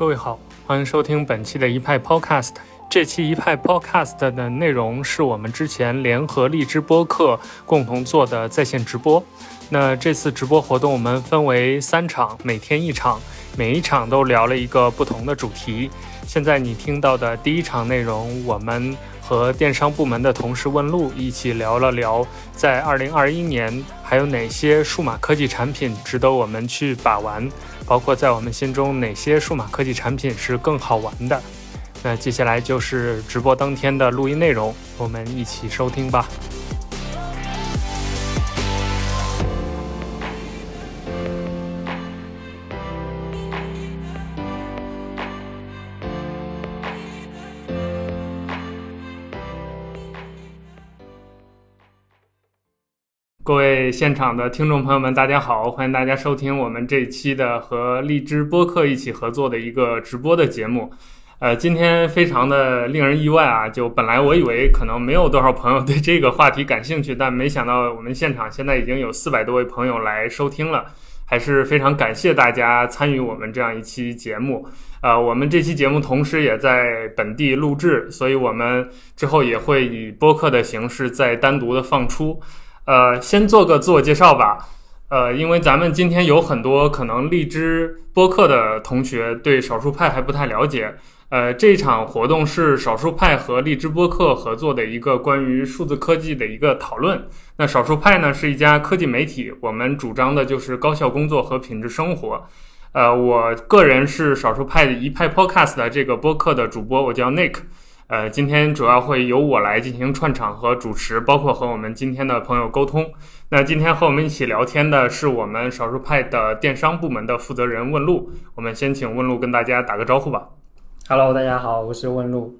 各位好，欢迎收听本期的一派 Podcast。这期一派 Podcast 的内容是我们之前联合荔枝播客共同做的在线直播。那这次直播活动我们分为三场，每天一场，每一场都聊了一个不同的主题。现在你听到的第一场内容，我们和电商部门的同事问路一起聊了聊，在二零二一年还有哪些数码科技产品值得我们去把玩。包括在我们心中哪些数码科技产品是更好玩的？那接下来就是直播当天的录音内容，我们一起收听吧。各位现场的听众朋友们，大家好！欢迎大家收听我们这一期的和荔枝播客一起合作的一个直播的节目。呃，今天非常的令人意外啊！就本来我以为可能没有多少朋友对这个话题感兴趣，但没想到我们现场现在已经有四百多位朋友来收听了，还是非常感谢大家参与我们这样一期节目。呃，我们这期节目同时也在本地录制，所以我们之后也会以播客的形式再单独的放出。呃，先做个自我介绍吧。呃，因为咱们今天有很多可能荔枝播客的同学对少数派还不太了解。呃，这场活动是少数派和荔枝播客合作的一个关于数字科技的一个讨论。那少数派呢是一家科技媒体，我们主张的就是高效工作和品质生活。呃，我个人是少数派的一派 Podcast 的这个播客的主播，我叫 Nick。呃，今天主要会由我来进行串场和主持，包括和我们今天的朋友沟通。那今天和我们一起聊天的是我们少数派的电商部门的负责人问路。我们先请问路跟大家打个招呼吧。Hello，大家好，我是问路。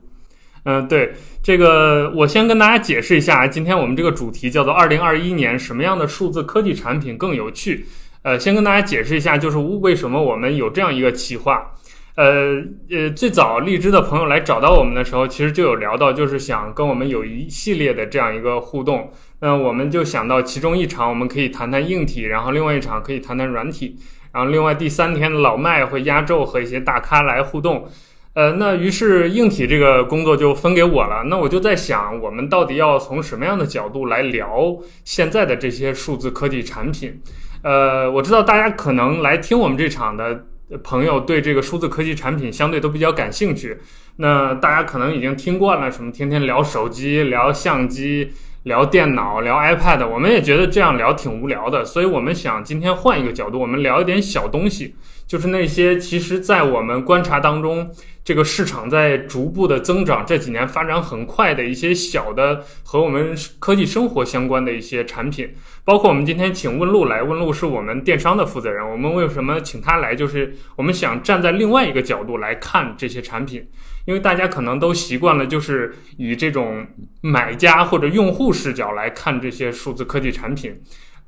嗯，对，这个我先跟大家解释一下，今天我们这个主题叫做“二零二一年什么样的数字科技产品更有趣”。呃，先跟大家解释一下，就是为什么我们有这样一个企划。呃呃，最早荔枝的朋友来找到我们的时候，其实就有聊到，就是想跟我们有一系列的这样一个互动。那我们就想到其中一场我们可以谈谈硬体，然后另外一场可以谈谈软体，然后另外第三天老麦会压轴和一些大咖来互动。呃，那于是硬体这个工作就分给我了。那我就在想，我们到底要从什么样的角度来聊现在的这些数字科技产品？呃，我知道大家可能来听我们这场的。朋友对这个数字科技产品相对都比较感兴趣，那大家可能已经听惯了什么天天聊手机、聊相机、聊电脑、聊 iPad，我们也觉得这样聊挺无聊的，所以我们想今天换一个角度，我们聊一点小东西，就是那些其实在我们观察当中。这个市场在逐步的增长，这几年发展很快的一些小的和我们科技生活相关的一些产品，包括我们今天请问路来，问路是我们电商的负责人。我们为什么请他来？就是我们想站在另外一个角度来看这些产品，因为大家可能都习惯了，就是以这种买家或者用户视角来看这些数字科技产品，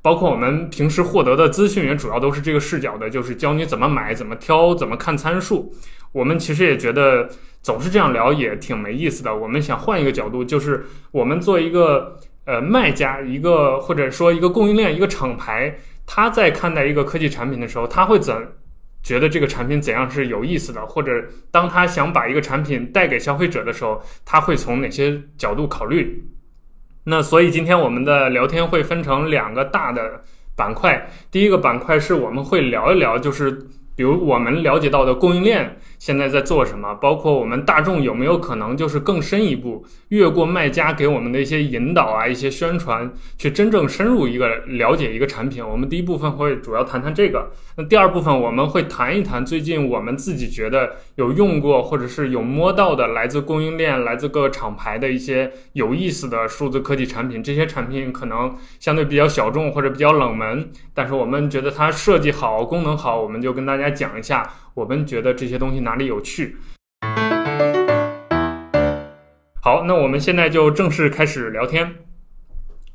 包括我们平时获得的资讯也主要都是这个视角的，就是教你怎么买、怎么挑、怎么看参数。我们其实也觉得总是这样聊也挺没意思的。我们想换一个角度，就是我们做一个呃卖家，一个或者说一个供应链，一个厂牌，他在看待一个科技产品的时候，他会怎觉得这个产品怎样是有意思的？或者当他想把一个产品带给消费者的时候，他会从哪些角度考虑？那所以今天我们的聊天会分成两个大的板块。第一个板块是我们会聊一聊，就是比如我们了解到的供应链。现在在做什么？包括我们大众有没有可能就是更深一步，越过卖家给我们的一些引导啊、一些宣传，去真正深入一个了解一个产品？我们第一部分会主要谈谈这个。那第二部分我们会谈一谈最近我们自己觉得有用过或者是有摸到的来自供应链、来自各个厂牌的一些有意思的数字科技产品。这些产品可能相对比较小众或者比较冷门，但是我们觉得它设计好、功能好，我们就跟大家讲一下。我们觉得这些东西哪里有趣？好，那我们现在就正式开始聊天。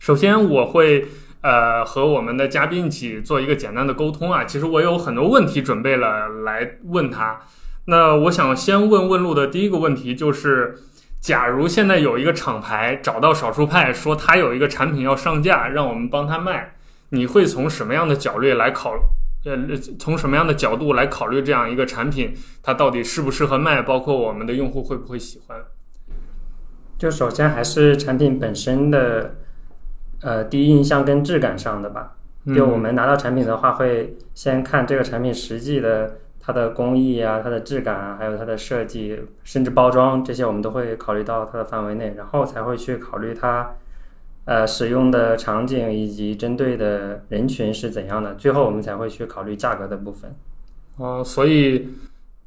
首先，我会呃和我们的嘉宾一起做一个简单的沟通啊。其实我有很多问题准备了来问他。那我想先问问路的第一个问题就是：假如现在有一个厂牌找到少数派，说他有一个产品要上架，让我们帮他卖，你会从什么样的角度来考呃，从什么样的角度来考虑这样一个产品，它到底适不适合卖，包括我们的用户会不会喜欢？就首先还是产品本身的，呃，第一印象跟质感上的吧。就我们拿到产品的话，会先看这个产品实际的它的工艺啊、它的质感啊，还有它的设计，甚至包装这些，我们都会考虑到它的范围内，然后才会去考虑它，呃，使用的场景以及针对的人群是怎样的，最后我们才会去考虑价格的部分。哦，所以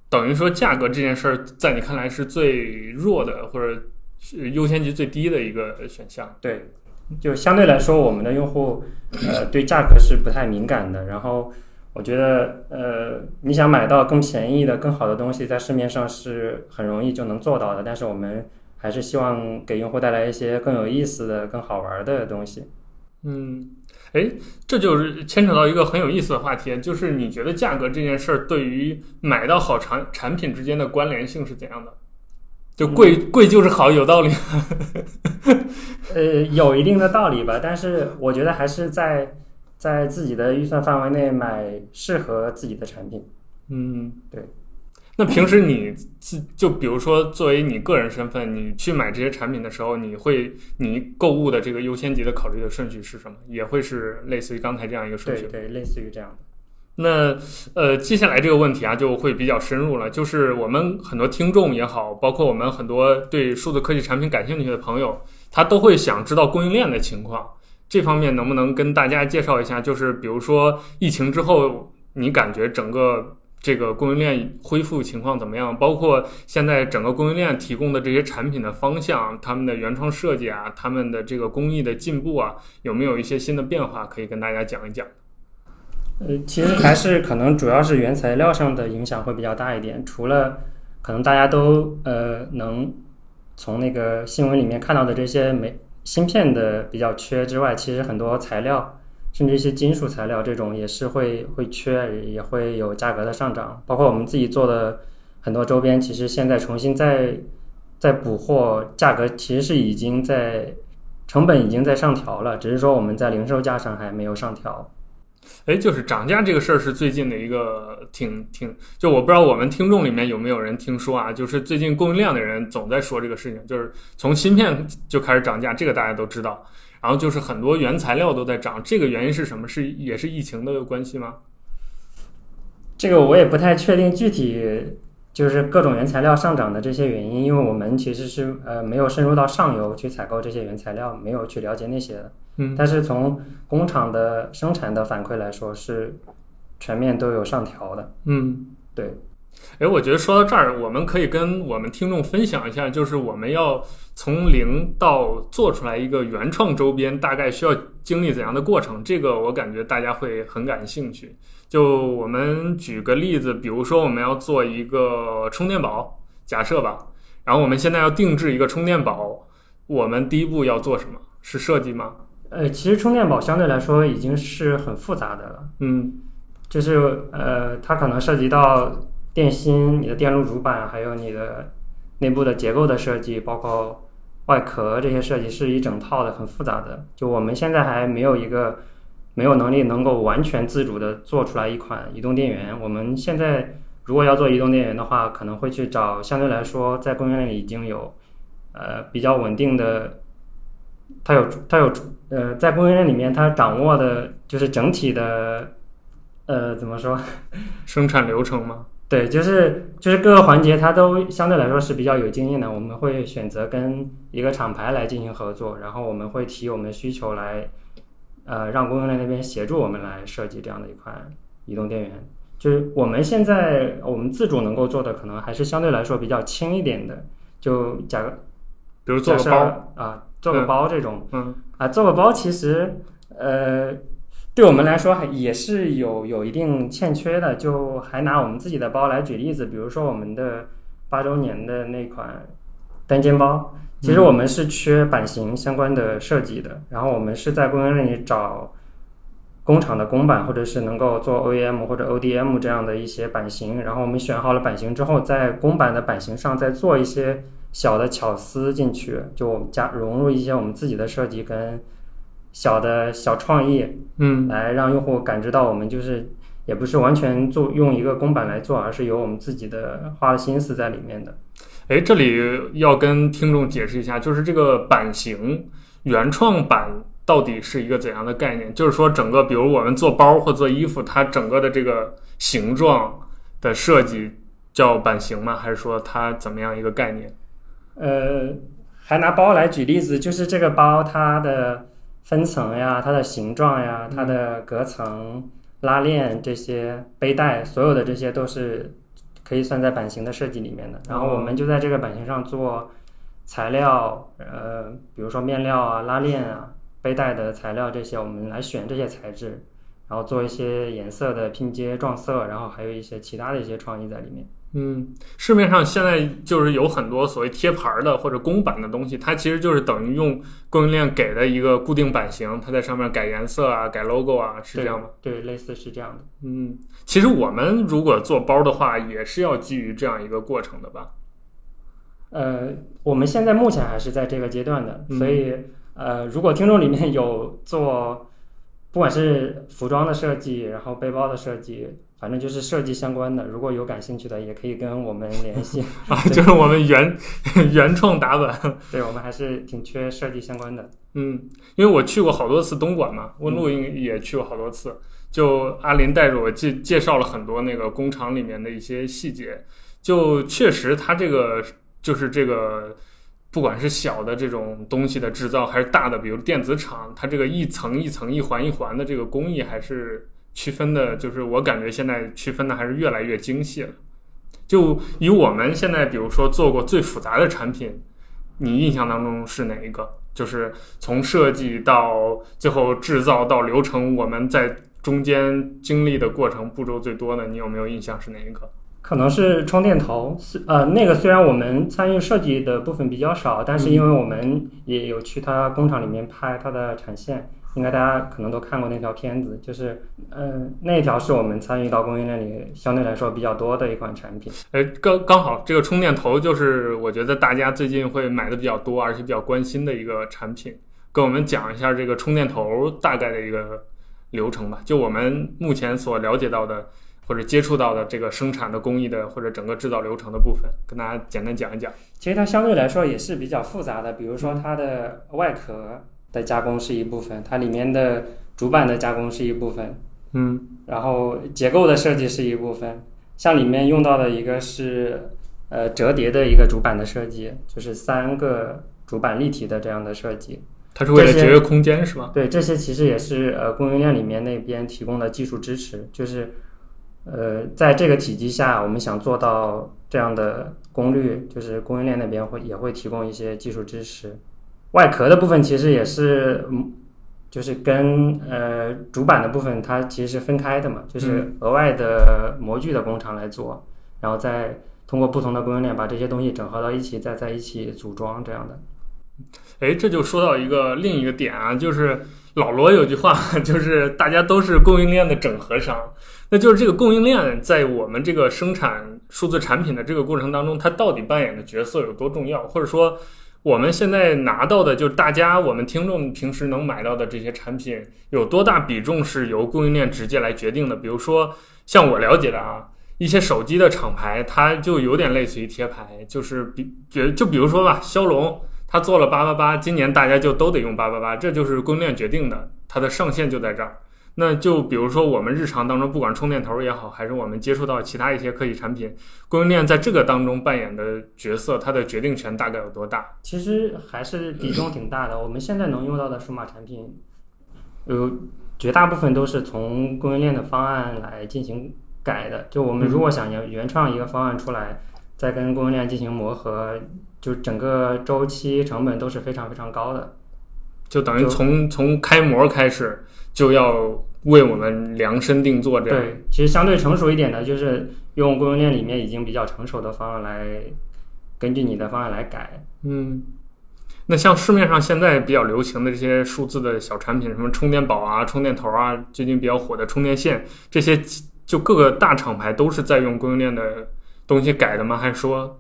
等于说价格这件事儿，在你看来是最弱的，或者是优先级最低的一个选项。对。就相对来说，我们的用户，呃，对价格是不太敏感的。然后，我觉得，呃，你想买到更便宜的、更好的东西，在市面上是很容易就能做到的。但是，我们还是希望给用户带来一些更有意思的、更好玩的东西。嗯，哎，这就是牵扯到一个很有意思的话题，就是你觉得价格这件事儿对于买到好产产品之间的关联性是怎样的？就贵贵就是好，有道理。呃，有一定的道理吧，但是我觉得还是在在自己的预算范围内买适合自己的产品。嗯，对。那平时你自就比如说作为你个人身份，你去买这些产品的时候，你会你购物的这个优先级的考虑的顺序是什么？也会是类似于刚才这样一个顺序？对对，类似于这样的。那呃，接下来这个问题啊，就会比较深入了。就是我们很多听众也好，包括我们很多对数字科技产品感兴趣的朋友，他都会想知道供应链的情况。这方面能不能跟大家介绍一下？就是比如说疫情之后，你感觉整个这个供应链恢复情况怎么样？包括现在整个供应链提供的这些产品的方向、他们的原创设计啊、他们的这个工艺的进步啊，有没有一些新的变化可以跟大家讲一讲？呃，其实还是可能主要是原材料上的影响会比较大一点。除了可能大家都呃能从那个新闻里面看到的这些没芯片的比较缺之外，其实很多材料，甚至一些金属材料这种也是会会缺，也会有价格的上涨。包括我们自己做的很多周边，其实现在重新再再补货，价格其实是已经在成本已经在上调了，只是说我们在零售价上还没有上调。哎，就是涨价这个事儿是最近的一个挺挺，就我不知道我们听众里面有没有人听说啊？就是最近供应链的人总在说这个事情，就是从芯片就开始涨价，这个大家都知道。然后就是很多原材料都在涨，这个原因是什么？是也是疫情的关系吗？这个我也不太确定具体。就是各种原材料上涨的这些原因，因为我们其实是呃没有深入到上游去采购这些原材料，没有去了解那些的。嗯，但是从工厂的生产的反馈来说，是全面都有上调的。嗯，对。哎，我觉得说到这儿，我们可以跟我们听众分享一下，就是我们要从零到做出来一个原创周边，大概需要经历怎样的过程？这个我感觉大家会很感兴趣。就我们举个例子，比如说我们要做一个充电宝，假设吧，然后我们现在要定制一个充电宝，我们第一步要做什么？是设计吗？呃，其实充电宝相对来说已经是很复杂的了。嗯，就是呃，它可能涉及到电芯、你的电路主板，还有你的内部的结构的设计，包括外壳这些设计是一整套的，很复杂的。就我们现在还没有一个。没有能力能够完全自主的做出来一款移动电源。我们现在如果要做移动电源的话，可能会去找相对来说在供应链里已经有呃比较稳定的，它有它有呃在供应链里面它掌握的就是整体的呃怎么说 生产流程吗？对，就是就是各个环节它都相对来说是比较有经验的。我们会选择跟一个厂牌来进行合作，然后我们会提我们的需求来。呃，让供应链那边协助我们来设计这样的一款移动电源。就是我们现在我们自主能够做的，可能还是相对来说比较轻一点的。就假，比如做个包啊，做个包这种，嗯啊，做个包其实呃，对我们来说还也是有有一定欠缺的。就还拿我们自己的包来举例子，比如说我们的八周年的那款单肩包。其实我们是缺版型相关的设计的，然后我们是在供应链里找工厂的公版，或者是能够做 OEM 或者 ODM 这样的一些版型，然后我们选好了版型之后，在公版的版型上再做一些小的巧思进去，就我们加融入一些我们自己的设计跟小的小创意，嗯，来让用户感知到我们就是也不是完全做用一个公版来做，而是有我们自己的花的心思在里面的。哎，这里要跟听众解释一下，就是这个版型原创版到底是一个怎样的概念？就是说，整个比如我们做包或做衣服，它整个的这个形状的设计叫版型吗？还是说它怎么样一个概念？呃，还拿包来举例子，就是这个包它的分层呀、它的形状呀、它的隔层、拉链这些背带，所有的这些都是可以算在版型的设计里面的。然后我们就在这个版型上做材料，呃，比如说面料啊、拉链啊、背带的材料这些，我们来选这些材质，然后做一些颜色的拼接撞色，然后还有一些其他的一些创意在里面。嗯，市面上现在就是有很多所谓贴牌儿的或者公版的东西，它其实就是等于用供应链给的一个固定版型，它在上面改颜色啊、改 logo 啊，是这样吗？对，类似是这样的。嗯，其实我们如果做包的话，也是要基于这样一个过程的吧？呃，我们现在目前还是在这个阶段的，嗯所以呃，如果听众里面有做，不管是服装的设计，然后背包的设计，反正就是设计相关的，如果有感兴趣的，也可以跟我们联系。啊，就是我们原原创打本。对，我们还是挺缺设计相关的。嗯，因为我去过好多次东莞嘛，问路应也去过好多次。就阿林带着我介介绍了很多那个工厂里面的一些细节，就确实它这个就是这个，不管是小的这种东西的制造，还是大的，比如电子厂，它这个一层一层、一环一环的这个工艺，还是区分的，就是我感觉现在区分的还是越来越精细了。就以我们现在，比如说做过最复杂的产品，你印象当中是哪一个？就是从设计到最后制造到流程，我们在中间经历的过程步骤最多的，你有没有印象是哪一个？可能是充电头，是呃，那个虽然我们参与设计的部分比较少，但是因为我们也有去它工厂里面拍它的产线，应该大家可能都看过那条片子，就是嗯、呃，那条是我们参与到供应链里相对来说比较多的一款产品。哎，刚刚好这个充电头就是我觉得大家最近会买的比较多，而且比较关心的一个产品，跟我们讲一下这个充电头大概的一个流程吧。就我们目前所了解到的。或者接触到的这个生产的工艺的或者整个制造流程的部分，跟大家简单讲一讲。其实它相对来说也是比较复杂的，比如说它的外壳的加工是一部分，它里面的主板的加工是一部分，嗯，然后结构的设计是一部分。像里面用到的一个是呃折叠的一个主板的设计，就是三个主板立体的这样的设计。它是为了节约空间是吗？对，这些其实也是呃供应链里面那边提供的技术支持，就是。呃，在这个体积下，我们想做到这样的功率，就是供应链那边会也会提供一些技术支持。外壳的部分其实也是，嗯，就是跟呃主板的部分它其实是分开的嘛，就是额外的模具的工厂来做，然后再通过不同的供应链把这些东西整合到一起，再在一起组装这样的。哎，这就说到一个另一个点啊，就是老罗有句话，就是大家都是供应链的整合商。那就是这个供应链在我们这个生产数字产品的这个过程当中，它到底扮演的角色有多重要？或者说，我们现在拿到的，就大家我们听众平时能买到的这些产品，有多大比重是由供应链直接来决定的？比如说，像我了解的啊，一些手机的厂牌，它就有点类似于贴牌，就是比觉就比如说吧，骁龙。它做了八八八，今年大家就都得用八八八，这就是供应链决定的，它的上限就在这儿。那就比如说我们日常当中，不管充电头也好，还是我们接触到其他一些科技产品，供应链在这个当中扮演的角色，它的决定权大概有多大？其实还是比重挺大的。我们现在能用到的数码产品，有绝大部分都是从供应链的方案来进行改的。就我们如果想原原创一个方案出来，再跟供应链进行磨合。就整个周期成本都是非常非常高的，就等于从从开模开始就要为我们量身定做这样。对，其实相对成熟一点的，就是用供应链里面已经比较成熟的方案来根据你的方案来改。嗯，那像市面上现在比较流行的这些数字的小产品，什么充电宝啊、充电头啊，最近比较火的充电线，这些就各个大厂牌都是在用供应链的东西改的吗？还是说？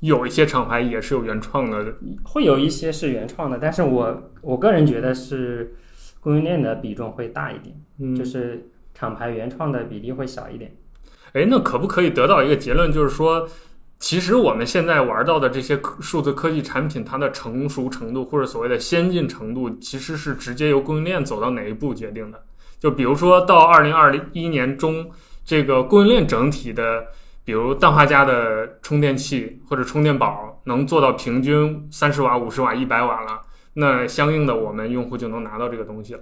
有一些厂牌也是有原创的，会有一些是原创的，但是我我个人觉得是供应链的比重会大一点，嗯、就是厂牌原创的比例会小一点。哎，那可不可以得到一个结论，就是说，其实我们现在玩到的这些数字科技产品，它的成熟程度或者所谓的先进程度，其实是直接由供应链走到哪一步决定的。就比如说到二零二一年中，这个供应链整体的，比如氮化镓的充电器或者充电宝能做到平均三十瓦、五十瓦、一百瓦了，那相应的我们用户就能拿到这个东西了。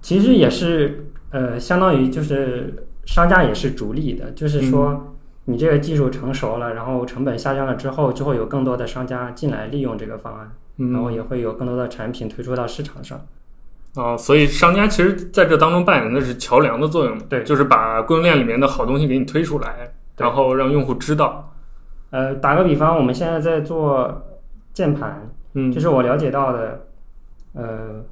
其实也是，呃，相当于就是商家也是逐利的，就是说你这个技术成熟了，然后成本下降了之后，就会有更多的商家进来利用这个方案，然后也会有更多的产品推出到市场上。啊，所以商家其实在这当中扮演的是桥梁的作用，对，就是把供应链里面的好东西给你推出来，然后让用户知道。呃，打个比方，我们现在在做键盘，嗯，就是我了解到的，呃，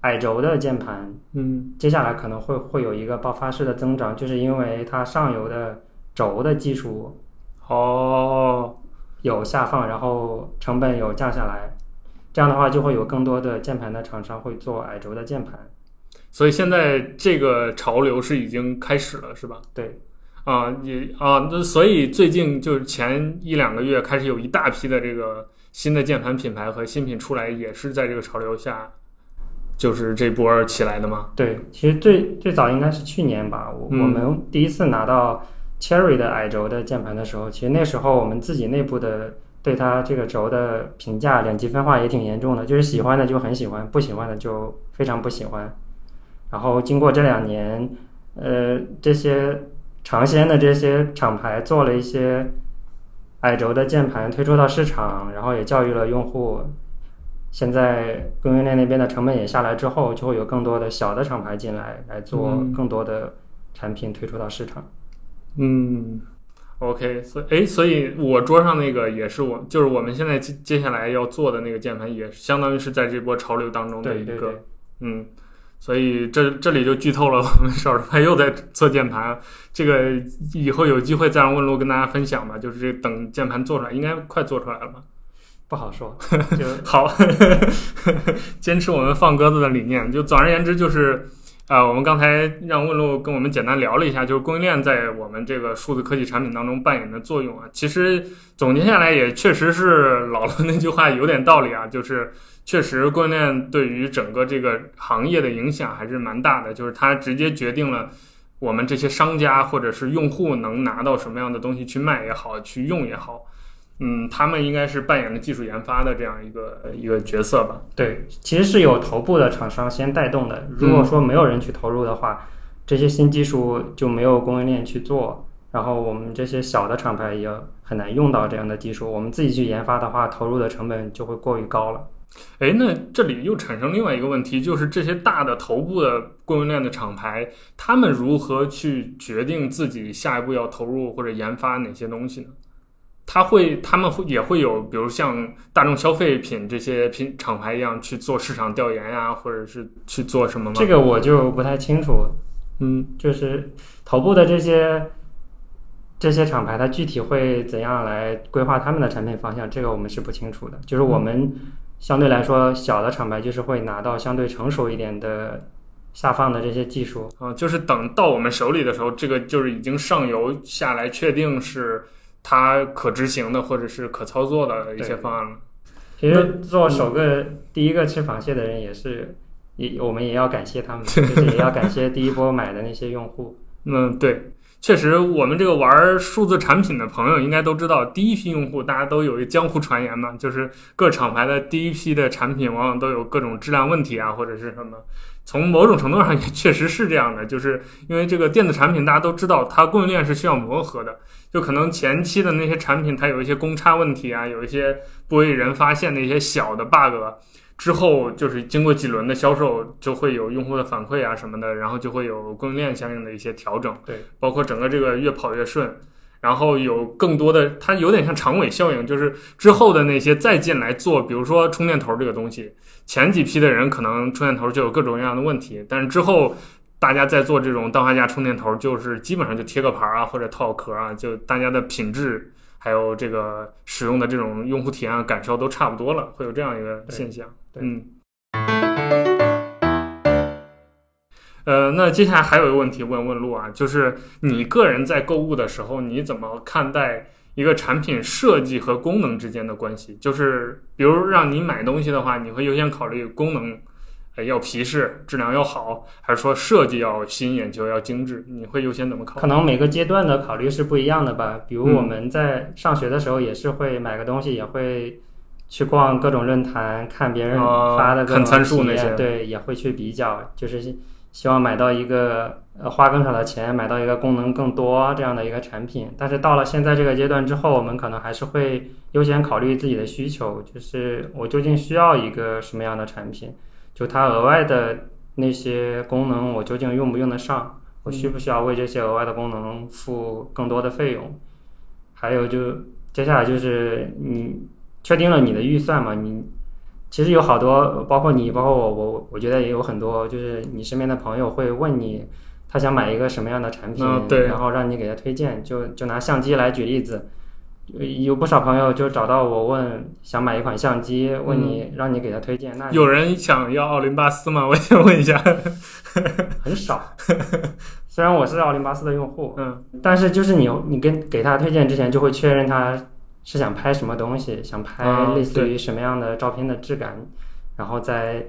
矮轴的键盘，嗯，接下来可能会会有一个爆发式的增长，就是因为它上游的轴的技术哦，有下放，然后成本有降下来。这样的话，就会有更多的键盘的厂商会做矮轴的键盘，所以现在这个潮流是已经开始了，是吧？对，啊，也啊，那所以最近就是前一两个月开始有一大批的这个新的键盘品牌和新品出来，也是在这个潮流下，就是这波起来的吗？对，其实最最早应该是去年吧，我、嗯我们第一次拿到 Cherry 的矮轴的键盘的时候，其实那时候我们自己内部的。对它这个轴的评价两极分化也挺严重的，就是喜欢的就很喜欢，不喜欢的就非常不喜欢。然后经过这两年，呃，这些尝鲜的这些厂牌做了一些矮轴的键盘推出到市场，然后也教育了用户。现在供应链那边的成本也下来之后，就会有更多的小的厂牌进来，来做嗯更多的产品推出到市场。嗯，OK，所以哎，所以我桌上那个也是我，就是我们现在接接下来要做的那个键盘，也相当于是在这波潮流当中的一个，对对对，嗯，所以这这里就剧透了，我们少数派又在做键盘，这个以后有机会再让问路跟大家分享吧，就是这等键盘做出来，应该快做出来了吧？不好说，就好，坚持我们放鸽子的理念。就总而言之，就是啊、我们刚才让问路跟我们简单聊了一下，就是供应链在我们这个数字科技产品当中扮演的作用啊。其实总结下来，也确实是老了那句话有点道理啊，就是确实供应链对于整个这个行业的影响还是蛮大的，就是它直接决定了。我们这些商家或者是用户能拿到什么样的东西去卖也好，去用也好，嗯，他们应该是扮演了技术研发的这样一个一个角色吧。对，其实是有头部的厂商先带动的。如果说没有人去投入的话，这些新技术就没有供应链去做，然后我们这些小的厂牌也很难用到这样的技术。我们自己去研发的话，投入的成本就会过于高了。哎，那这里又产生另外一个问题，就是这些大的头部的供应链的厂牌，他们如何去决定自己下一步要投入或者研发哪些东西呢？他会，他们会也会有，比如像大众消费品这些品厂牌一样去做市场调研呀，或者是去做什么吗？这个我就不太清楚，嗯就是头部的这些这些厂牌，它具体会怎样来规划他们的产品方向，这个我们是不清楚的。就是我们相对来说小的厂牌，就是会拿到相对成熟一点的下放的这些技术。啊，就是等到我们手里的时候，这个就是已经上游下来，确定是它可执行的或者是可操作的一些方案了。其实做首个第一个吃螃蟹的人也是，也我们也要感谢他们，就是也要感谢第一波买的那些用户。嗯，对，确实，我们这个玩数字产品的朋友应该都知道，第一批用户大家都有一江湖传言嘛，就是各厂牌的第一批的产品往往都有各种质量问题啊，或者是什么。从某种程度上也确实是这样的，就是因为这个电子产品大家都知道，它供应链是需要磨合的，就可能前期的那些产品它有一些公差问题啊，有一些不为人发现的一些小的 bug。之后就是经过几轮的销售，就会有用户的反馈啊什么的，然后就会有供应链相应的一些调整，对，包括整个这个越跑越顺，然后有更多的，它有点像长尾效应，就是之后的那些再进来做，比如说充电头这个东西，前几批的人可能充电头就有各种各样的问题，但是之后大家在做这种氮化镓充电头，就是基本上就贴个牌啊或者套壳啊，就大家的品质还有这个使用的这种用户体验感受都差不多了，会有这样一个现象。对嗯。呃，那接下来还有一个问题问问路啊，就是你个人在购物的时候，你怎么看待一个产品设计和功能之间的关系？就是比如让你买东西的话，你会优先考虑功能，呃，要皮实，质量要好，还是说设计要吸引眼球、要精致？你会优先怎么考虑？可能每个阶段的考虑是不一样的吧。比如嗯我们在上学的时候，也是会买个东西，也会去逛各种论坛，看别人哦发的各种看参数那些对，也会去比较，就是希望买到一个呃花更少的钱，买到一个功能更多这样的一个产品。但是到了现在这个阶段之后，我们可能还是会优先考虑自己的需求，就是我究竟需要一个什么样的产品，就它额外的那些功能，我究竟用不用得上？我需不需要为这些额外的功能付更多的费用？还有就接下来就是你确定了你的预算嘛？你其实有好多，包括你，包括我，我我觉得也有很多，就是你身边的朋友会问你，他想买一个什么样的产品，嗯对然后让你给他推荐。就就拿相机来举例子，有有不少朋友就找到我问想买一款相机，问你、让你给他推荐，那有人想要奥林巴斯吗？我想问一下。很少。虽然我是奥林巴斯的用户，嗯但是就是你你跟给他推荐之前，就会确认他是想拍什么东西，想拍啊类似于什么样的照片的质感，然后再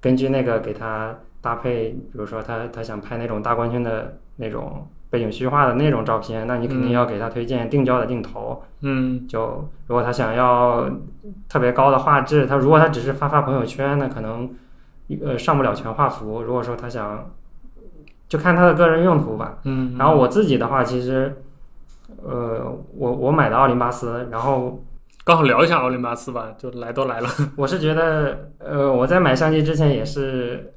根据那个给他搭配，比如说他他想拍那种大光圈的那种背景虚化的那种照片，那你肯定嗯要给他推荐定焦的镜头。嗯就如果他想要特别高的画质，他如果他只是发发朋友圈，那可能呃上不了全画幅。如果说他想，就看他的个人用途吧。嗯，然后我自己的话，其实呃我我买的奥林巴斯，然后刚好聊一下奥林巴斯吧，就来都来了。我是觉得呃我在买相机之前也是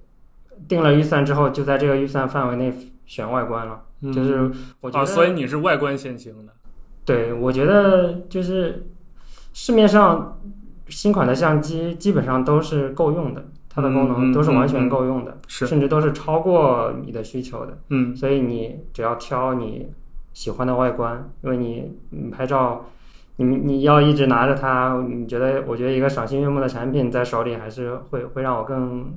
定了预算之后，就在这个预算范围内选外观了。嗯就是我觉啊，得，所以你是外观先行的。对，我觉得就是市面上新款的相机基本上都是够用的，它的功能都是完全够用的，是，甚至都是超过你的需求的。嗯所以你只要挑你喜欢的外观，因为你你拍照，你你要一直拿着它，你觉得我觉得一个赏心悦目的产品在手里还是会会让我更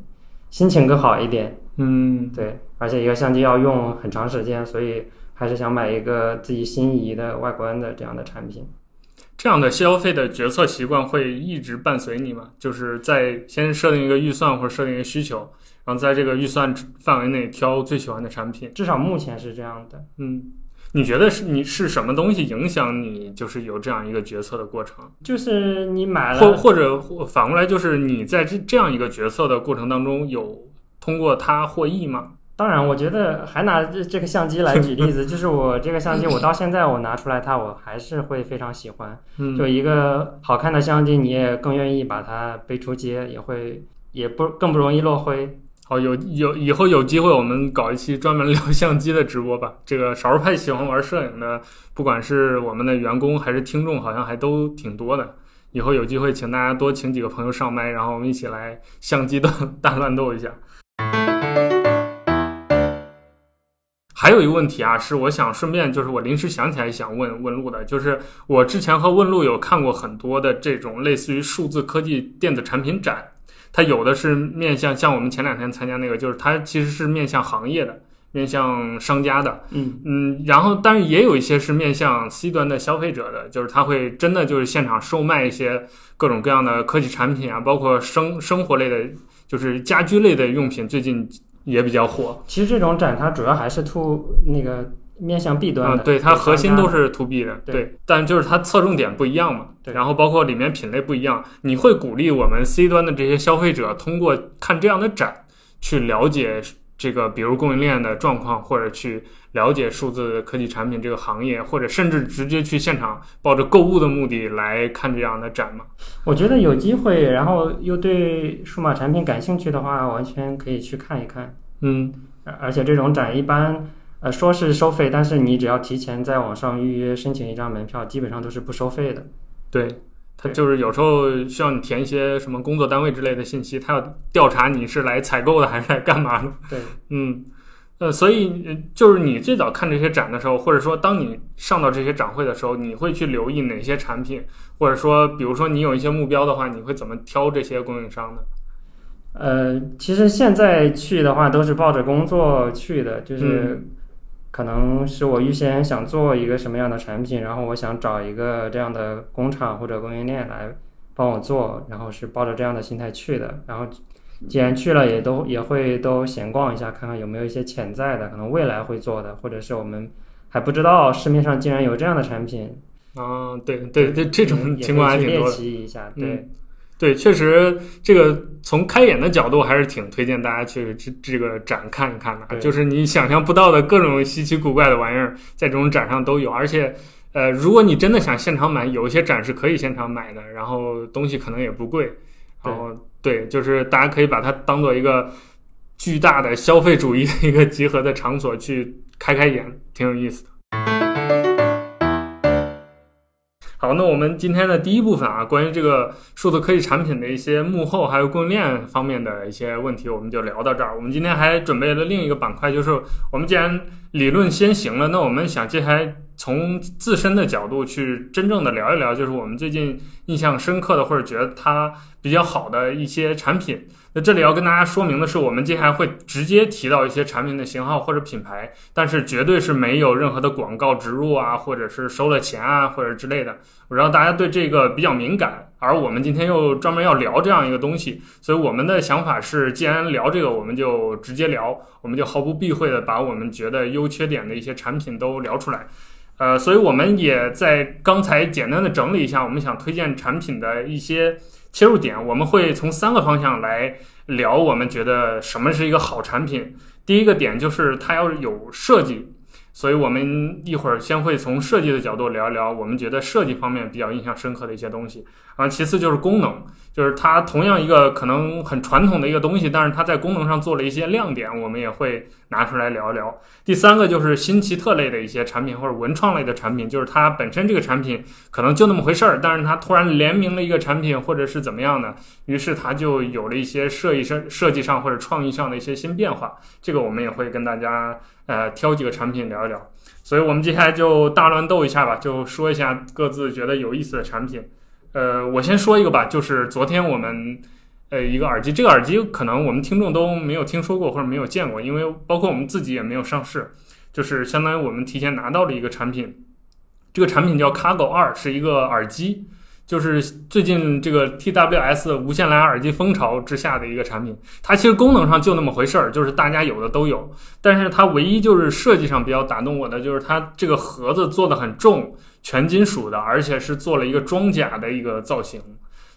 心情更好一点。嗯对，而且一个相机要用很长时间，所以还是想买一个自己心仪的外观的这样的产品。这样的消费的决策习惯会一直伴随你吗？就是在先设定一个预算或者设定一个需求，然后在这个预算范围内挑最喜欢的产品。至少目前是这样的。嗯，你觉得是你是什么东西影响你，就是有这样一个决策的过程？就是你买了，或或者或反过来，就是你在这这样一个决策的过程当中，有通过它获益吗？当然，我觉得还拿这这个相机来举例子，就是我这个相机，我到现在我拿出来它，我还是会非常喜欢。嗯，就一个好看的相机，你也更愿意把它背出街，也会也不更不容易落灰。好，有有以后有机会我们搞一期专门聊相机的直播吧。这个少数派喜欢玩摄影的，不管是我们的员工还是听众，好像还都挺多的。以后有机会请大家多请几个朋友上麦，然后我们一起来相机的 大乱斗一下。还有一个问题啊，是我想顺便就是我临时想起来想问问路的，就是我之前和问路有看过很多的这种类似于数字科技电子产品展，它有的是面向像我们前两天参加那个，就是它其实是面向行业的，面向商家的，嗯嗯，然后但是也有一些是面向 C 端的消费者的，就是它会真的就是现场售卖一些各种各样的科技产品啊，包括生生活类的，就是家居类的用品，最近也比较火。其实这种展它主要还是 to 那个面向 B 端啊、的，对，它核心都是 to B 的，对但就是它侧重点不一样嘛，对然后包括里面品类不一样，你会鼓励我们 C 端的这些消费者通过看这样的展去了解这个，比如供应链的状况，或者去了解数字科技产品这个行业，或者甚至直接去现场抱着购物的目的来看这样的展嘛。我觉得有机会，然后又对数码产品感兴趣的话，完全可以去看一看。嗯而而且这种展一般，呃，说是收费，但是你只要提前在网上预约申请一张门票，基本上都是不收费的。对，他就是有时候需要你填一些什么工作单位之类的信息，他要调查你是来采购的还是来干嘛的。对，嗯，呃，所以呃就是你最早看这些展的时候，或者说当你上到这些展会的时候，你会去留意哪些产品，或者说，比如说你有一些目标的话，你会怎么挑这些供应商呢？呃，其实现在去的话都是抱着工作去的，就是可能是我预先想做一个什么样的产品，然后我想找一个这样的工厂或者供应链来帮我做，然后是抱着这样的心态去的。然后既然去了，也都也会都闲逛一下，看看有没有一些潜在的，可能未来会做的，或者是我们还不知道市面上竟然有这样的产品。啊，对对对，这种情况还挺多的。练习一下，对。对，确实，这个从开眼的角度还是挺推荐大家去这这个展看一看的。就是你想象不到的各种稀奇古怪的玩意儿，在这种展上都有。而且，呃，如果你真的想现场买，有一些展是可以现场买的，然后东西可能也不贵。然后，对，就是大家可以把它当做一个巨大的消费主义的一个集合的场所去开开眼，挺有意思的。好，那我们今天的第一部分啊，关于这个数字科技产品的一些幕后还有供应链方面的一些问题，我们就聊到这儿。我们今天还准备了另一个板块，就是我们既然理论先行了，那我们想接下来从自身的角度去真正的聊一聊，就是我们最近印象深刻的或者觉得它比较好的一些产品。那这里要跟大家说明的是，我们接下来会直接提到一些产品的型号或者品牌，但是绝对是没有任何的广告植入啊，或者是收了钱啊，或者之类的。我知道大家对这个比较敏感，而我们今天又专门要聊这样一个东西，所以我们的想法是，既然聊这个，我们就直接聊，我们就毫不避讳的把我们觉得优缺点的一些产品都聊出来。呃，所以我们也在刚才简单的整理一下，我们想推荐产品的一些。切入点，我们会从三个方向来聊。我们觉得什么是一个好产品？第一个点就是它要有设计，所以我们一会儿先会从设计的角度聊一聊，我们觉得设计方面比较印象深刻的一些东西。啊，其次就是功能。就是它同样一个可能很传统的一个东西，但是它在功能上做了一些亮点，我们也会拿出来聊一聊。第三个就是新奇特类的一些产品或者文创类的产品，就是它本身这个产品可能就那么回事儿，但是它突然联名了一个产品或者是怎么样的，于是它就有了一些设计上、设计上或者创意上的一些新变化。这个我们也会跟大家呃挑几个产品聊一聊。所以我们接下来就大乱斗一下吧，就说一下各自觉得有意思的产品。呃，我先说一个吧，就是昨天我们，呃，一个耳机，这个耳机可能我们听众都没有听说过或者没有见过，因为包括我们自己也没有上市，就是相当于我们提前拿到了一个产品，这个产品叫 Cargo 二，是一个耳机，就是最近这个 TWS 无线蓝牙耳机风潮之下的一个产品，它其实功能上就那么回事儿，就是大家有的都有，但是它唯一就是设计上比较打动我的，就是它这个盒子做的很重。全金属的，而且是做了一个装甲的一个造型，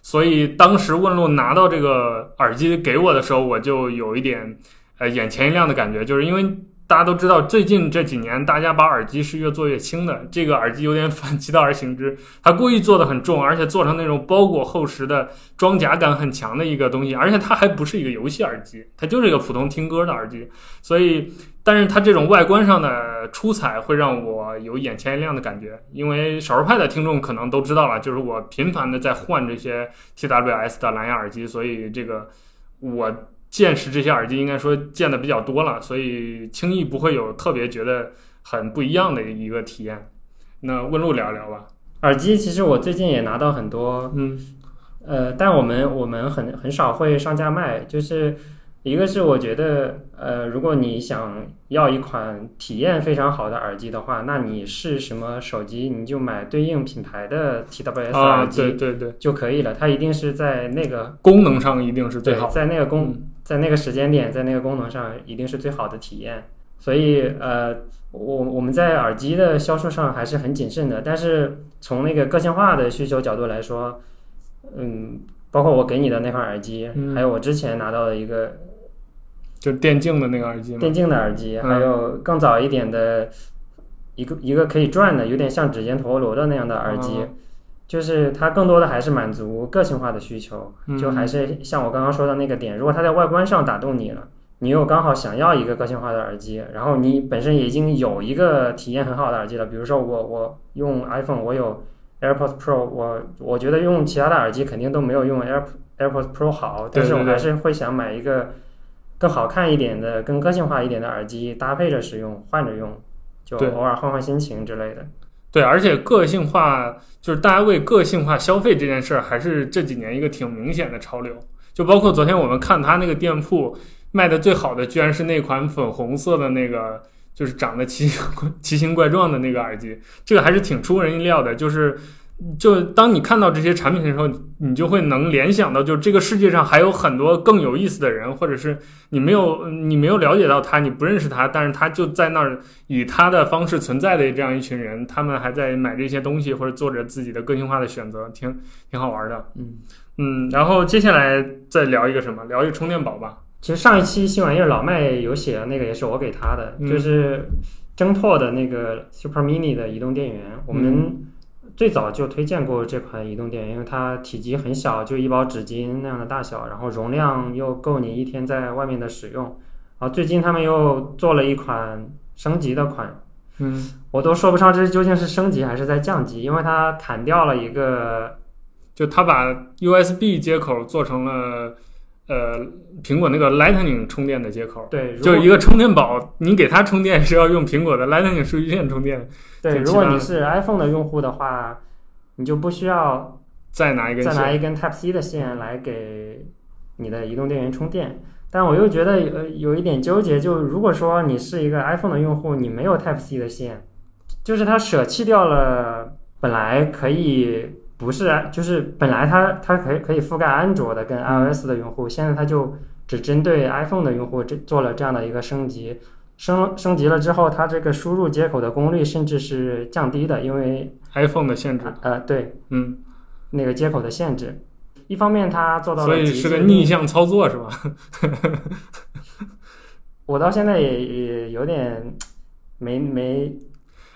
所以当时问路拿到这个耳机给我的时候，我就有一点呃眼前一亮的感觉，就是因为。大家都知道，最近这几年，大家把耳机是越做越轻的。这个耳机有点反其道而行之，它故意做的很重，而且做成那种包裹厚实的装甲感很强的一个东西。而且它还不是一个游戏耳机，它就是一个普通听歌的耳机。所以，但是它这种外观上的出彩会让我有眼前一亮的感觉。因为少数派的听众可能都知道了，就是我频繁的在换这些 TWS 的蓝牙耳机，所以这个我。见识这些耳机应该说见的比较多了，所以轻易不会有特别觉得很不一样的一个体验。那问路聊聊吧。耳机其实我最近也拿到很多，嗯，呃，但我们我们很很少会上架卖，就是。一个是我觉得，呃，如果你想要一款体验非常好的耳机的话，那你是什么手机，你就买对应品牌的 TWS 耳机，对对对，就可以了。它一定是在那个功能上一定是最好，在那个功，在那个时间点，在那个功能上一定是最好的体验。所以，呃，我我们在耳机的销售上还是很谨慎的。但是从那个个性化的需求角度来说，嗯，包括我给你的那款耳机，还有我之前拿到的一个。就电竞的那个耳机，电竞的耳机，还有更早一点的一个一个可以转的，有点像指尖陀螺的那样的耳机，就是它更多的还是满足个性化的需求，就还是像我刚刚说的那个点，如果它在外观上打动你了，你又刚好想要一个个性化的耳机，然后你本身已经有一个体验很好的耳机了，比如说我我用 iPhone，我有 AirPods Pro，我我觉得用其他的耳机肯定都没有用 Air AirPods Pro 好，但是我还是会想买一个。更好看一点的、更个性化一点的耳机搭配着使用，换着用，就偶尔换换心情之类的。对，而且个性化就是大家为个性化消费这件事儿，还是这几年一个挺明显的潮流。就包括昨天我们看他那个店铺卖的最好的，居然是那款粉红色的那个，就是长得奇奇形怪状的那个耳机，这个还是挺出人意料的。就是就当你看到这些产品的时候，你就会能联想到，就这个世界上还有很多更有意思的人，或者是你没有你没有了解到他，你不认识他，但是他就在那儿以他的方式存在的这样一群人，他们还在买这些东西或者做着自己的个性化的选择，挺挺好玩的。嗯。嗯，然后接下来再聊一个什么？聊一个充电宝吧。其实上一期新玩意儿老麦有写的那个也是我给他的，嗯就是挣拓的那个 Super Mini 的移动电源。我们最早就推荐过这款移动电源，因为它体积很小，就一包纸巾那样的大小，然后容量又够你一天在外面的使用。然后最近他们又做了一款升级的款，嗯，我都说不上这究竟是升级还是在降级，因为它砍掉了一个就它把 USB 接口做成了呃苹果那个 Lightning 充电的接口。对，就一个充电宝，你给它充电是要用苹果的 Lightning 数据线充电，对，如果你是 iPhone 的用户的话，你就不需要再拿一根。再拿一根 Type C 的线来给你的移动电源充电。但我又觉得有有一点纠结，就如果说你是一个 iPhone 的用户，你没有 Type C 的线，就是它舍弃掉了本来可以不是就是本来它它可以可以覆盖安卓的跟 iOS 的用户，现在它就只针对 iPhone 的用户这做了这样的一个升级。升升级了之后，它这个输入接口的功率甚至是降低的，因为 iPhone 的限制，呃对嗯，那个接口的限制。一方面它做到了所以是个逆向操作是吧？我到现在也也有点没没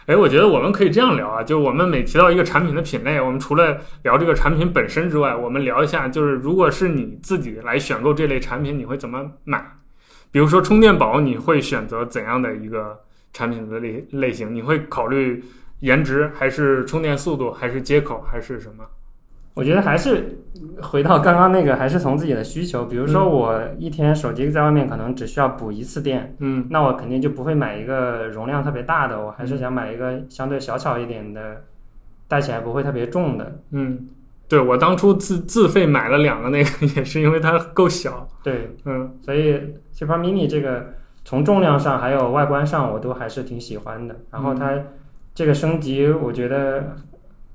哎，我觉得我们可以这样聊啊，就我们每提到一个产品的品类，我们除了聊这个产品本身之外，我们聊一下，就是如果是你自己来选购这类产品，你会怎么买？比如说充电宝，你会选择怎样的一个产品的类类型？你会考虑颜值，还是充电速度，还是接口，还是什么？我觉得还是回到刚刚那个，还是从自己的需求。比如说，嗯我一天手机在外面可能只需要补一次电，嗯那我肯定就不会买一个容量特别大的，我还是想买一个相对小巧一点的，带起来不会特别重的。嗯，对我当初自自费买了两个那个，也是因为它够小。对，嗯所以 Super Mini 这个从重量上还有外观上，我都还是挺喜欢的。然后它这个升级，我觉得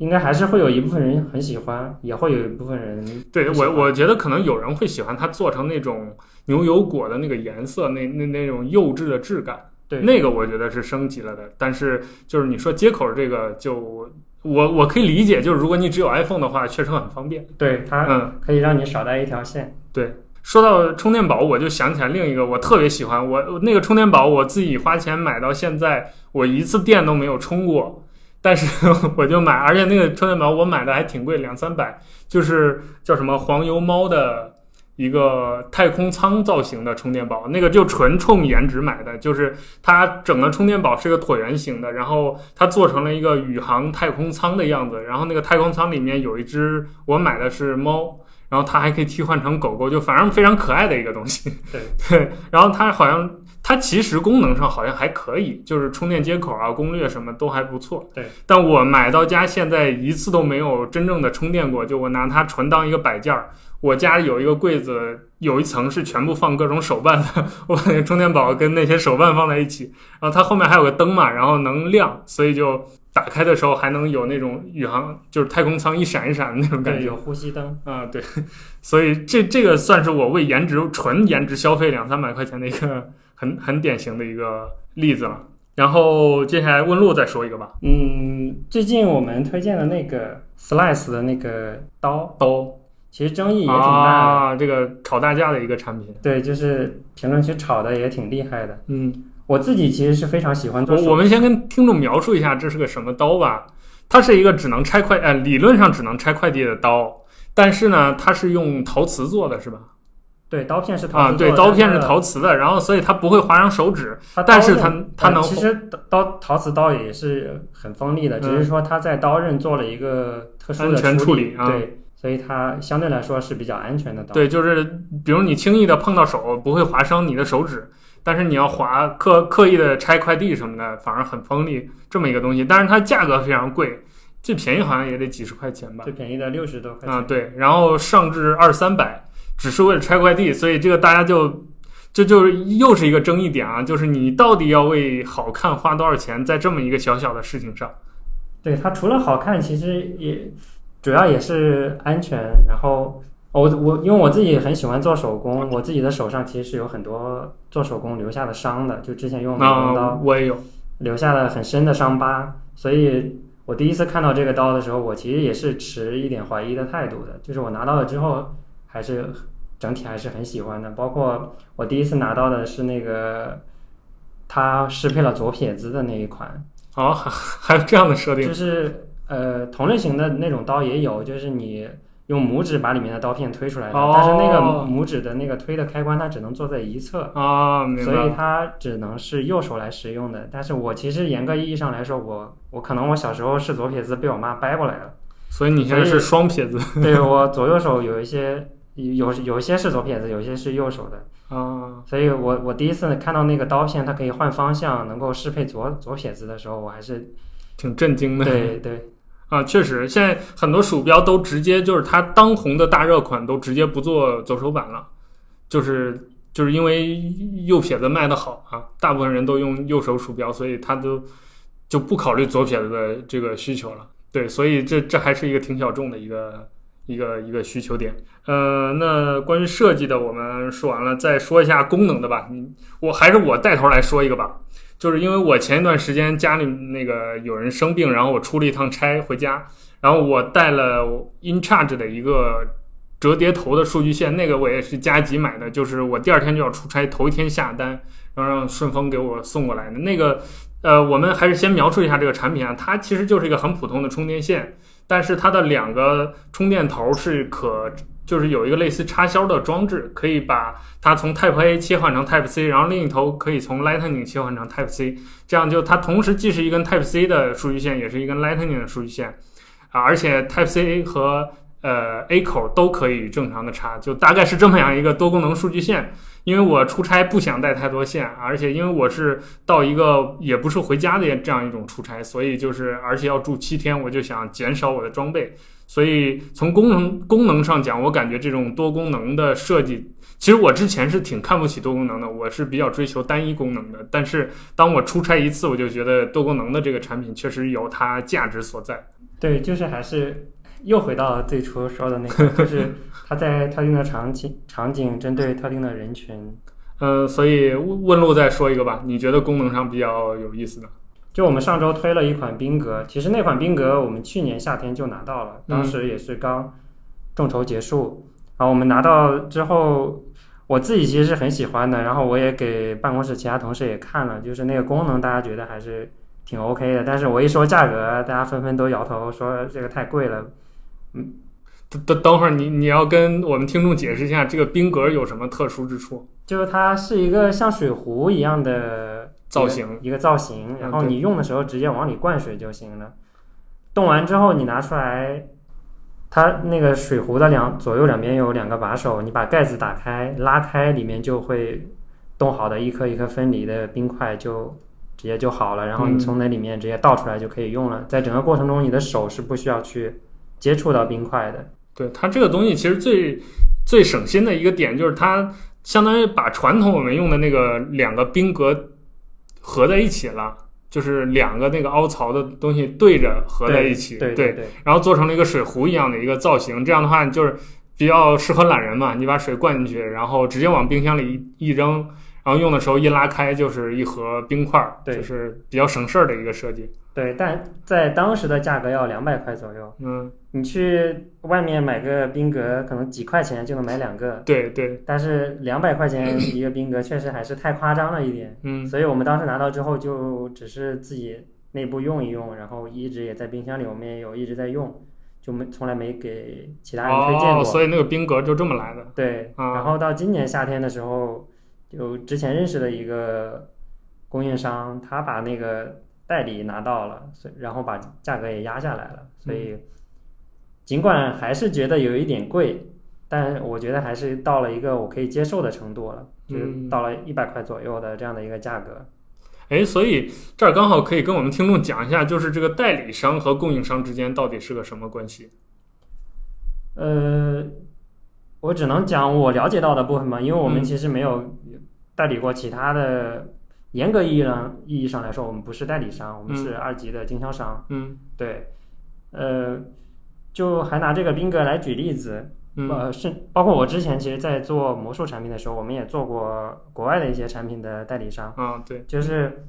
应该还是会有一部分人很喜欢，也会有一部分人对我，我觉得可能有人会喜欢它做成那种牛油果的那个颜色，那那那种幼稚的质感。对那个我觉得是升级了的。但是就是你说接口这个就，我我可以理解，就是如果你只有 iPhone 的话，确实很方便。对它嗯，可以让你少带一条线。对说到充电宝，我就想起来另一个我特别喜欢，我我那个充电宝我自己花钱买到现在，我一次电都没有充过。但是 我就买，而且那个充电宝我买的还挺贵，两三百，就是叫什么黄油猫的一个太空舱造型的充电宝，那个就纯冲颜值买的，就是它整个充电宝是个椭圆形的，然后它做成了一个宇航太空舱的样子，然后那个太空舱里面有一只，我买的是猫。然后它还可以替换成狗狗，就反正非常可爱的一个东西。对 对，然后它好像它其实功能上好像还可以，就是充电接口啊、攻略什么都还不错。对，但我买到家现在一次都没有真正的充电过，就我拿它纯当一个摆件儿。我家有一个柜子，有一层是全部放各种手办的，我把那个充电宝跟那些手办放在一起，然后它后面还有个灯嘛，然后能亮，所以就打开的时候还能有那种宇航就是太空舱一闪一闪的那种感对，觉。有呼吸灯。啊，对，所以这这个算是我为颜值纯颜值消费两三百块钱的一个很很典型的一个例子了。然后接下来问路再说一个吧，嗯，最近我们推荐的那个 Slice 的那个刀，刀其实争议也挺大的。啊，这个炒大价的一个产品。对，就是评论区炒的也挺厉害的。嗯，我自己其实是非常喜欢做手我我们先跟听众描述一下这是个什么刀吧。它是一个只能拆快，呃，理论上只能拆快递的刀，但是呢，它是用陶瓷做的，是吧？对刀片是陶啊，对，刀片是陶瓷的，然后所以它不会划伤手指，它但是它它能呃其实刀陶瓷刀也是很锋利的，只是说它在刀刃做了一个特殊的安全处处理啊对，所以它相对来说是比较安全的刀。对，就是比如你轻易的碰到手，不会划伤你的手指，但是你要划刻刻意的拆快递什么的，反而很锋利这么一个东西。但是它价格非常贵，最便宜好像也得几十块钱吧最。便宜的六十多块钱。啊，对，然后上至二三百，只是为了拆快递，所以这个大家就这就是又是一个争议点啊，就是你到底要为好看花多少钱，在这么一个小小的事情上。对它除了好看，其实也主要也是安全。然后我我因为我自己很喜欢做手工，我自己的手上其实是有很多做手工留下的伤的，就之前用美工刀啊，我也有。留下了很深的伤疤，所以我第一次看到这个刀的时候，我其实也是持一点怀疑的态度的。就是我拿到了之后，还是整体还是很喜欢的。包括我第一次拿到的是那个它适配了左撇子的那一款，哦，还还有这样的设定就是呃同类型的那种刀也有，就是你用拇指把里面的刀片推出来的，哦但是那个拇指的那个推的开关它只能坐在一侧。啊，明所以。它只能是右手来使用的。但是我其实严格意义上来说，我我可能我小时候是左撇子，被我妈掰过来了。所以你现在是双撇子 对我左右手有一些有有一些是左撇子，有一些是右手的。啊，所以我我第一次看到那个刀片，它可以换方向，能够适配左左撇子的时候，我还是挺震惊的。对对啊，确实，现在很多鼠标都直接就是它当红的大热款都直接不做左手版了，就是就是因为右撇子卖的好啊，大部分人都用右手鼠标，所以它都就不考虑左撇子的这个需求了。对，所以这这还是一个挺小众的一个一个一个需求点。呃，那关于设计的我们说完了，再说一下功能的吧。我还是我带头来说一个吧。就是因为我前一段时间家里那个有人生病，然后我出了一趟差回家，然后我带了 InCharge 的一个折叠头的数据线，那个我也是加急买的，就是我第二天就要出差，头一天下单，然后让顺丰给我送过来的那个。呃，我们还是先描述一下这个产品啊，它其实就是一个很普通的充电线，但是它的两个充电头是可，就是有一个类似插销的装置，可以把它从 Type A 切换成 Type C，然后另一头可以从 Lightning 切换成 Type C，这样就它同时既是一根 Type C 的数据线，也是一根 Lightning 的数据线啊，而且 Type C 和呃 A 口都可以正常的插，就大概是这么样一个多功能数据线。因为我出差不想带太多线，而且因为我是到一个也不是回家的这样一种出差，所以就是而且要住七天，我就想减少我的装备。所以从功能功能上讲，我感觉这种多功能的设计，其实我之前是挺看不起多功能的，我是比较追求单一功能的。但是当我出差一次，我就觉得多功能的这个产品确实有它价值所在。对，就是还是又回到最初说的那个，就是 它在特定的场景场景针对特定的人群。嗯，所以问问路再说一个吧，你觉得功能上比较有意思的？就我们上周推了一款冰格，其实那款冰格我们去年夏天就拿到了，当时也是刚众筹结束，然后我们拿到之后，我自己其实是很喜欢的，然后我也给办公室其他同事也看了，就是那个功能大家觉得还是挺 OK 的，但是我一说价格，大家纷纷都摇头说这个太贵了。等等等会儿你你要跟我们听众解释一下这个冰格有什么特殊之处？就是它是一个像水壶一样的造型，一个造型，然后你用的时候直接往里灌水就行了。冻完之后你拿出来，它那个水壶的两左右两边有两个把手，你把盖子打开拉开，里面就会冻好的一颗一颗分离的冰块就直接就好了，然后你嗯从那里面直接倒出来就可以用了。在整个过程中，你的手是不需要去接触到冰块的。对它这个东西其实最最省心的一个点就是它相当于把传统我们用的那个两个冰格合在一起了，就是两个那个凹槽的东西对着合在一起，对对对然后做成了一个水壶一样的一个造型。这样的话就是比较适合懒人嘛，你把水灌进去，然后直接往冰箱里一一扔，然后用的时候一拉开就是一盒冰块就是比较省事儿的一个设计。对，但在当时的价格要两百块左右。嗯，你去外面买个冰格，可能几块钱就能买两个，对对，但是两百块钱一个冰格确实还是太夸张了一点。嗯所以我们当时拿到之后，就只是自己内部用一用，然后一直也在冰箱里，我们也有一直在用，就没从来没给其他人推荐过。哦，所以那个冰格就这么来的。对，啊然后到今年夏天的时候，就之前认识的一个供应商，他把那个代理拿到了，所以然后把价格也压下来了。所以尽管还是觉得有一点贵，但我觉得还是到了一个我可以接受的程度了，就是嗯到了一百块左右的这样的一个价格。哎，所以这儿刚好可以跟我们听众讲一下，就是这个代理商和供应商之间到底是个什么关系？呃，我只能讲我了解到的部分嘛，因为我们嗯其实没有代理过其他的。严格意义上意义上来说，我们不是代理商，我们是二级的经销商。嗯。对，呃，就还拿这个宾格来举例子，嗯。呃，是包括我之前其实，在做魔术产品的时候，我们也做过国外的一些产品的代理商，啊，对，就是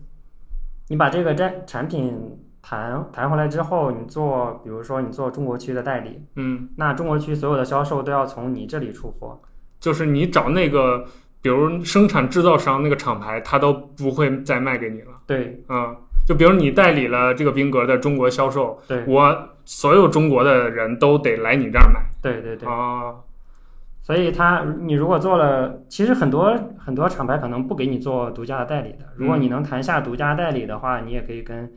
你把这个产产品谈谈回来之后，你做，比如说你做中国区的代理，嗯，那中国区所有的销售都要从你这里出货，就是你找那个，比如生产制造商那个厂牌，他都不会再卖给你了。对嗯，就比如你代理了这个宾格的中国销售，对我所有中国的人都得来你这儿买。对对对，啊，所以他你如果做了，其实很多很多厂牌可能不给你做独家的代理的，如果你能谈下独家代理的话，你也可以跟。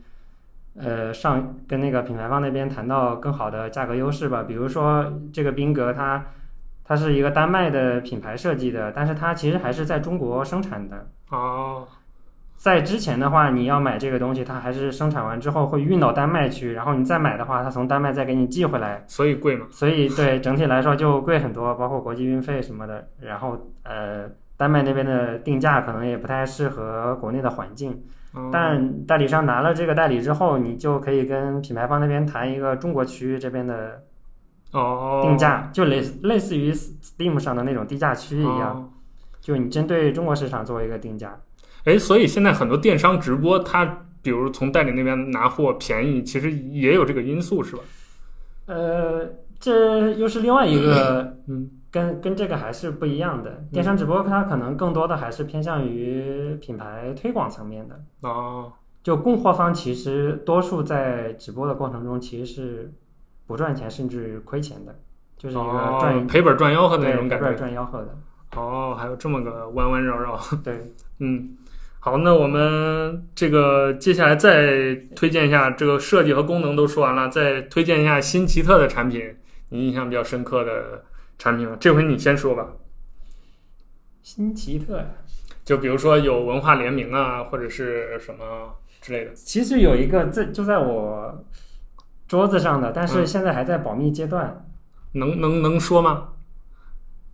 呃，上跟那个品牌方那边谈到更好的价格优势吧。比如说这个宾格它，它是一个丹麦的品牌设计的，但是它其实还是在中国生产的。哦，在之前的话，你要买这个东西，它还是生产完之后会运到丹麦去，然后你再买的话，它从丹麦再给你寄回来，所以贵嘛。所以对整体来说就贵很多，包括国际运费什么的。然后呃，丹麦那边的定价可能也不太适合国内的环境。哦但代理商拿了这个代理之后，你就可以跟品牌方那边谈一个中国区这边的哦，定价，就类似类似于 Steam 上的那种低价区一样，哦就你针对中国市场做一个定价。哎，所以现在很多电商直播，它比如从代理那边拿货便宜，其实也有这个因素，是吧？呃，这又是另外一个嗯跟跟这个还是不一样的。电商直播它可能更多的还是偏向于品牌推广层面的。哦，就供货方其实多数在直播的过程中其实是不赚钱甚至亏钱的，就是一个赚、哦赔本赚吆喝的那种感觉。赚吆喝的。哦，还有这么个弯弯绕绕。对，嗯，好，那我们这个接下来再推荐一下这个设计和功能都说完了，再推荐一下新奇特的产品，你印象比较深刻的产品吧。这回你先说吧。新奇特呀。就比如说有文化联名啊，或者是什么之类的。其实有一个在就在我桌子上的，但是嗯现在还在保密阶段。能能能说吗？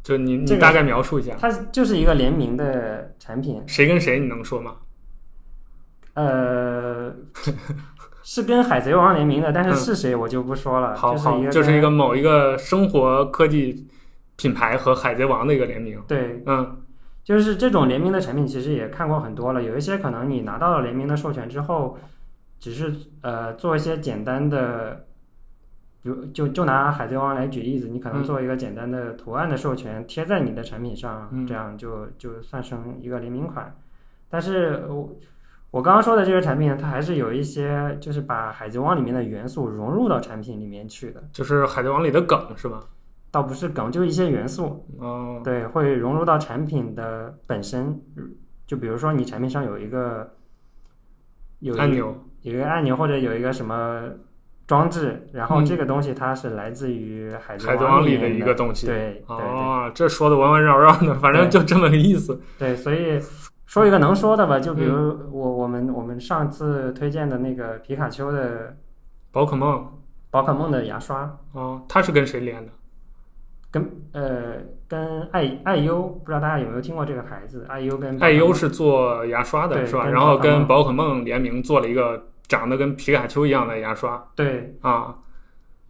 就你你大概描述一下，它就是一个联名的产品，谁跟谁你能说吗？呃，是跟海贼王联名的，但是嗯是谁我就不说了。好好，就是一个某一个生活科技品牌和海贼王的一个联名。对，嗯就是这种联名的产品，其实也看过很多了。有一些可能你拿到了联名的授权之后，只是呃做一些简单的，比如就就拿海贼王来举例子，你可能嗯做一个简单的图案的授权贴在你的产品上，嗯这样就就算成一个联名款。但是我我刚刚说的这个产品，它还是有一些就是把海贼王里面的元素融入到产品里面去的，就是海贼王里的梗是吧？倒不是梗，就是一些元素。哦，对，会融入到产品的本身。就比如说你产品上有一个有一按钮。有一个按钮或者有一个什么装置，然后嗯这个东西它是来自于海贼海王里的一个东西。对对对哦，这说的弯弯绕绕的，反正就这么个意思。对，所以说一个能说的吧，就比嗯如我我们我们上次推荐的那个皮卡丘的宝可梦，宝可梦的牙刷，哦，它是跟谁连的？跟呃跟爱爱优，不知道大家有没有听过这个牌子？爱优跟宝可爱优是做牙刷的，是吧？然后跟宝可梦联名做了一个长得跟皮卡丘一样的牙刷对啊。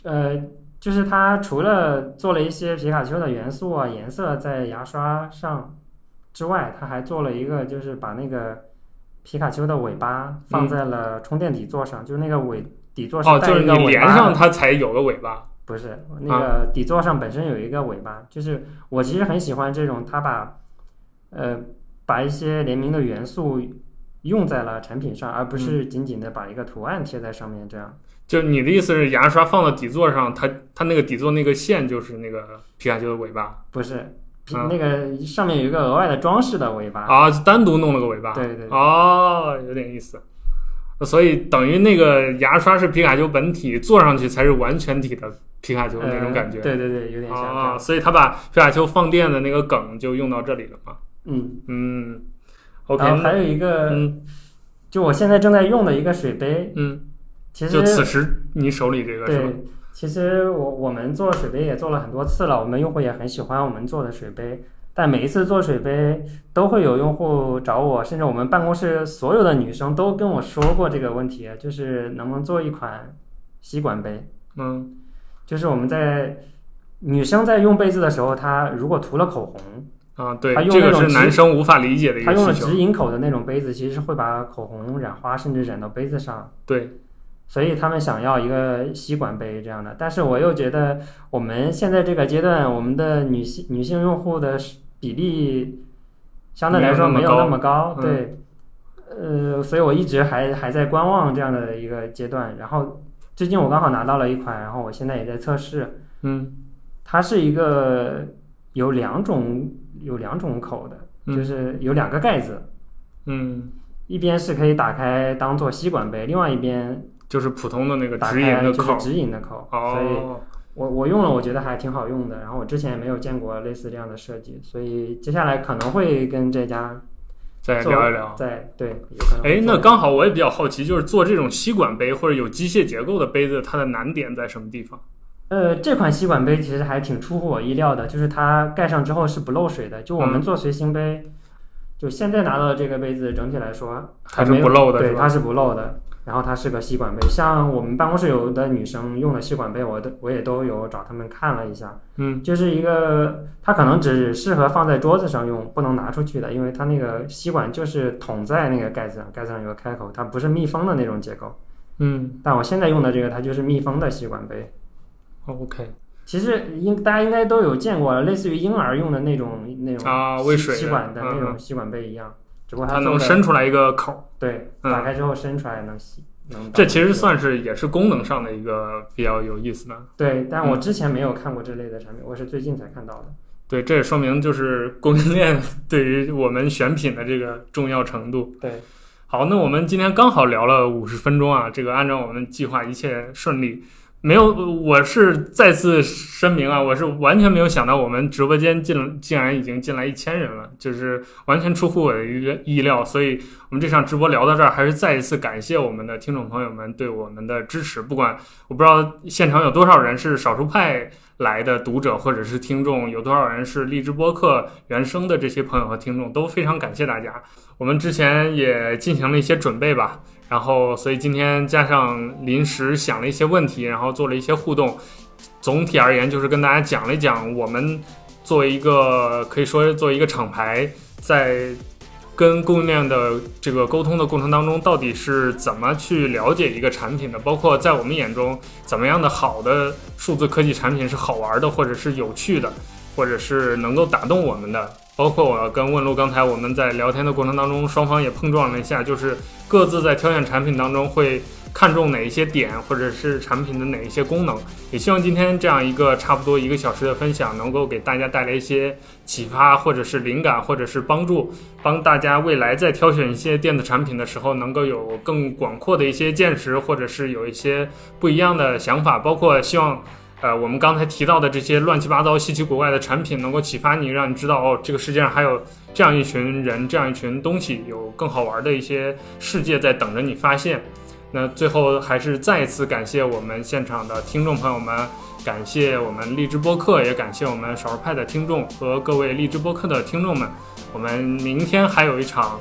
呃，就是它除了做了一些皮卡丘的元素啊、颜色在牙刷上之外，它还做了一个，就是把那个皮卡丘的尾巴放在了充电底座上，就是那个尾底座上就是你。连上它才有个尾巴。不是那个底座上本身有一个尾巴，就是我其实很喜欢这种，它把呃把一些联名的元素用在了产品上，而不嗯是仅仅的把一个图案贴在上面这样。就你的意思是牙刷放到底座上，它它那个底座那个线就是那个皮卡丘的尾巴不是，那个上面有一个额外的装饰的尾巴。啊，就单独弄了个尾巴。对对对哦，有点意思。所以等于那个牙刷是皮卡丘本体，坐上去才是完全体的皮卡丘那种感觉。呃对对对，有点像啊，样。所以他把皮卡丘放电的那个梗就用到这里了嘛。嗯，嗯，OK，然后还有一个，嗯就我现在正在用的一个水杯，嗯，其实就此时你手里这个是吧？对其实我我们做水杯也做了很多次了，我们用户也很喜欢我们做的水杯。但每一次做水杯，都会有用户找我，甚至我们办公室所有的女生都跟我说过这个问题，就是能不能做一款吸管杯？嗯，就是我们在女生在用杯子的时候，她如果涂了口红，啊，对他，用这个是男生无法理解的一她用了。直饮口的那种杯子，其实是会把口红染花，甚至染到杯子上。对，所以他们想要一个吸管杯这样的，但是我又觉得我们现在这个阶段，我们的女性女性用户的比例相对来说没有那么高，嗯对，呃，所以我一直还还在观望这样的一个阶段。然后最近我刚好拿到了一款，然后我现在也在测试，嗯它是一个有两种有两种口的，嗯就是有两个盖子，嗯，一边是可以打开当做吸管杯，另外一边就是普通的那个打直饮开的口。就是直饮的口，所以。哦，我我用了，我觉得还挺好用的。然后我之前也没有见过类似这样的设计，所以接下来可能会跟这家再聊一聊。再对，有可能会哎，那刚好我也比较好奇，就是做这种吸管杯或者有机械结构的杯子，它的难点在什么地方？呃，这款吸管杯其实还挺出乎我意料的，就是它盖上之后是不漏水的。就我们嗯做随行杯，就现在拿到的这个杯子，整体来说还没有不漏的，对，它是不漏的。然后它是个吸管杯，像我们办公室有的女生用的吸管杯，我都我也都有找她们看了一下，嗯就是一个它可能只适合放在桌子上用，不能拿出去的，因为它那个吸管就是捅在那个盖子上，盖子上有个开口，它不是密封的那种结构。嗯但我现在用的这个，它就是密封的吸管杯。，OK 其实应大家应该都有见过，类似于婴儿用的那种那种啊，喂水吸管的那嗯种吸管杯一样，只不过它能伸出来一个口儿，对，嗯打开之后伸出来能吸，能这其实算是也是功能上的一个比较有意思的。对，但嗯我之前没有看过这类的产品，我是最近才看到的。对，这也说明就是供应链 对于我们选品的这个重要程度。对，好，那我们今天刚好聊了五十分钟啊，这个按照我们计划一切顺利。没有，我是再次声明啊，我是完全没有想到我们直播间进竟然已经进来一千人了，就是完全出乎我的意意料。所以，我们这场直播聊到这儿，还是再一次感谢我们的听众朋友们对我们的支持。不管我不知道现场有多少人是少数派来的读者或者是听众，有多少人是荔枝播客原生的这些朋友和听众，都非常感谢大家。我们之前也进行了一些准备吧，然后所以今天加上临时想了一些问题，然后做了一些互动。总体而言，就是跟大家讲了一讲我们作为一个可以说作为一个厂牌，在跟供应链的这个沟通的过程当中，到底是怎么去了解一个产品的，包括在我们眼中，怎么样的好的数字科技产品是好玩的，或者是有趣的，或者是能够打动我们的。包括我跟问路刚才我们在聊天的过程当中，双方也碰撞了一下，就是各自在挑选产品当中会看重哪一些点，或者是产品的哪一些功能。也希望今天这样一个差不多一个小时的分享，能够给大家带来一些启发，或者是灵感，或者是帮助，帮大家未来在挑选一些电子产品的时候，能够有更广阔的一些见识，或者是有一些不一样的想法。包括希望，呃，我们刚才提到的这些乱七八糟、稀奇古怪的产品，能够启发你，让你知道哦，这个世界上还有这样一群人，这样一群东西，有更好玩的一些世界在等着你发现。那最后还是再一次感谢我们现场的听众朋友们，感谢我们荔枝播客，也感谢我们少数派的听众和各位荔枝播客的听众们。我们明天还有一场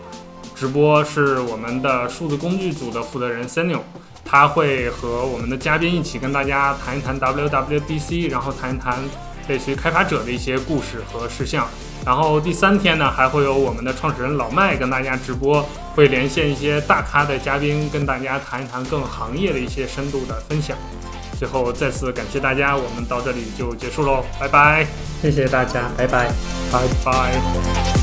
直播，是我们的数字工具组的负责人 Samuel，他会和我们的嘉宾一起跟大家谈一谈 WWDC，然后谈一谈类似于开发者的一些故事和事项。然后第三天呢，还会有我们的创始人老麦跟大家直播，会连线一些大咖的嘉宾，跟大家谈一谈更行业的一些深度的分享。最后再次感谢大家，我们到这里就结束喽，拜拜，谢谢大家，拜拜。拜拜。